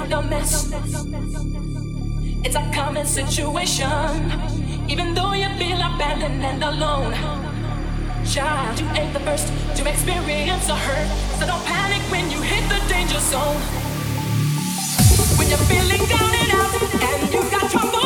with mess. It's a common situation, even though you feel abandoned and alone. Child, you ain't the first to experience a hurt, so don't panic when you hit the danger zone. When you're feeling down and out, and you've got trouble.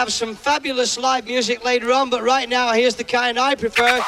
Have some fabulous live music later on, but right now, here's the kind I prefer.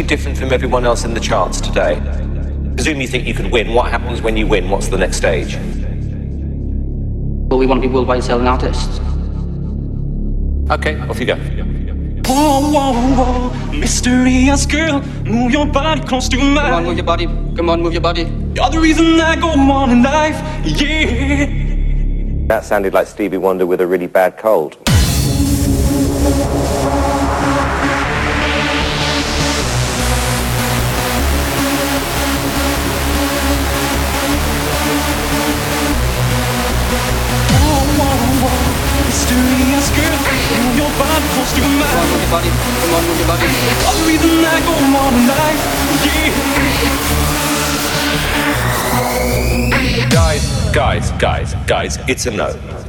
You different from everyone else in the charts today? Presume you think you can win. What happens when you win? What's the next stage? Well, we want to be worldwide selling artists. Okay, off you go. Whoa, whoa, whoa, mysterious girl, move your body close to mine. Come on, mine. move your body. Come on, move your body. You're the reason I go on in life, yeah. That sounded like Stevie Wonder with a really bad cold. Your body. Come on, move your body. The go on yeah. Guys, guys, guys, guys, it's a no.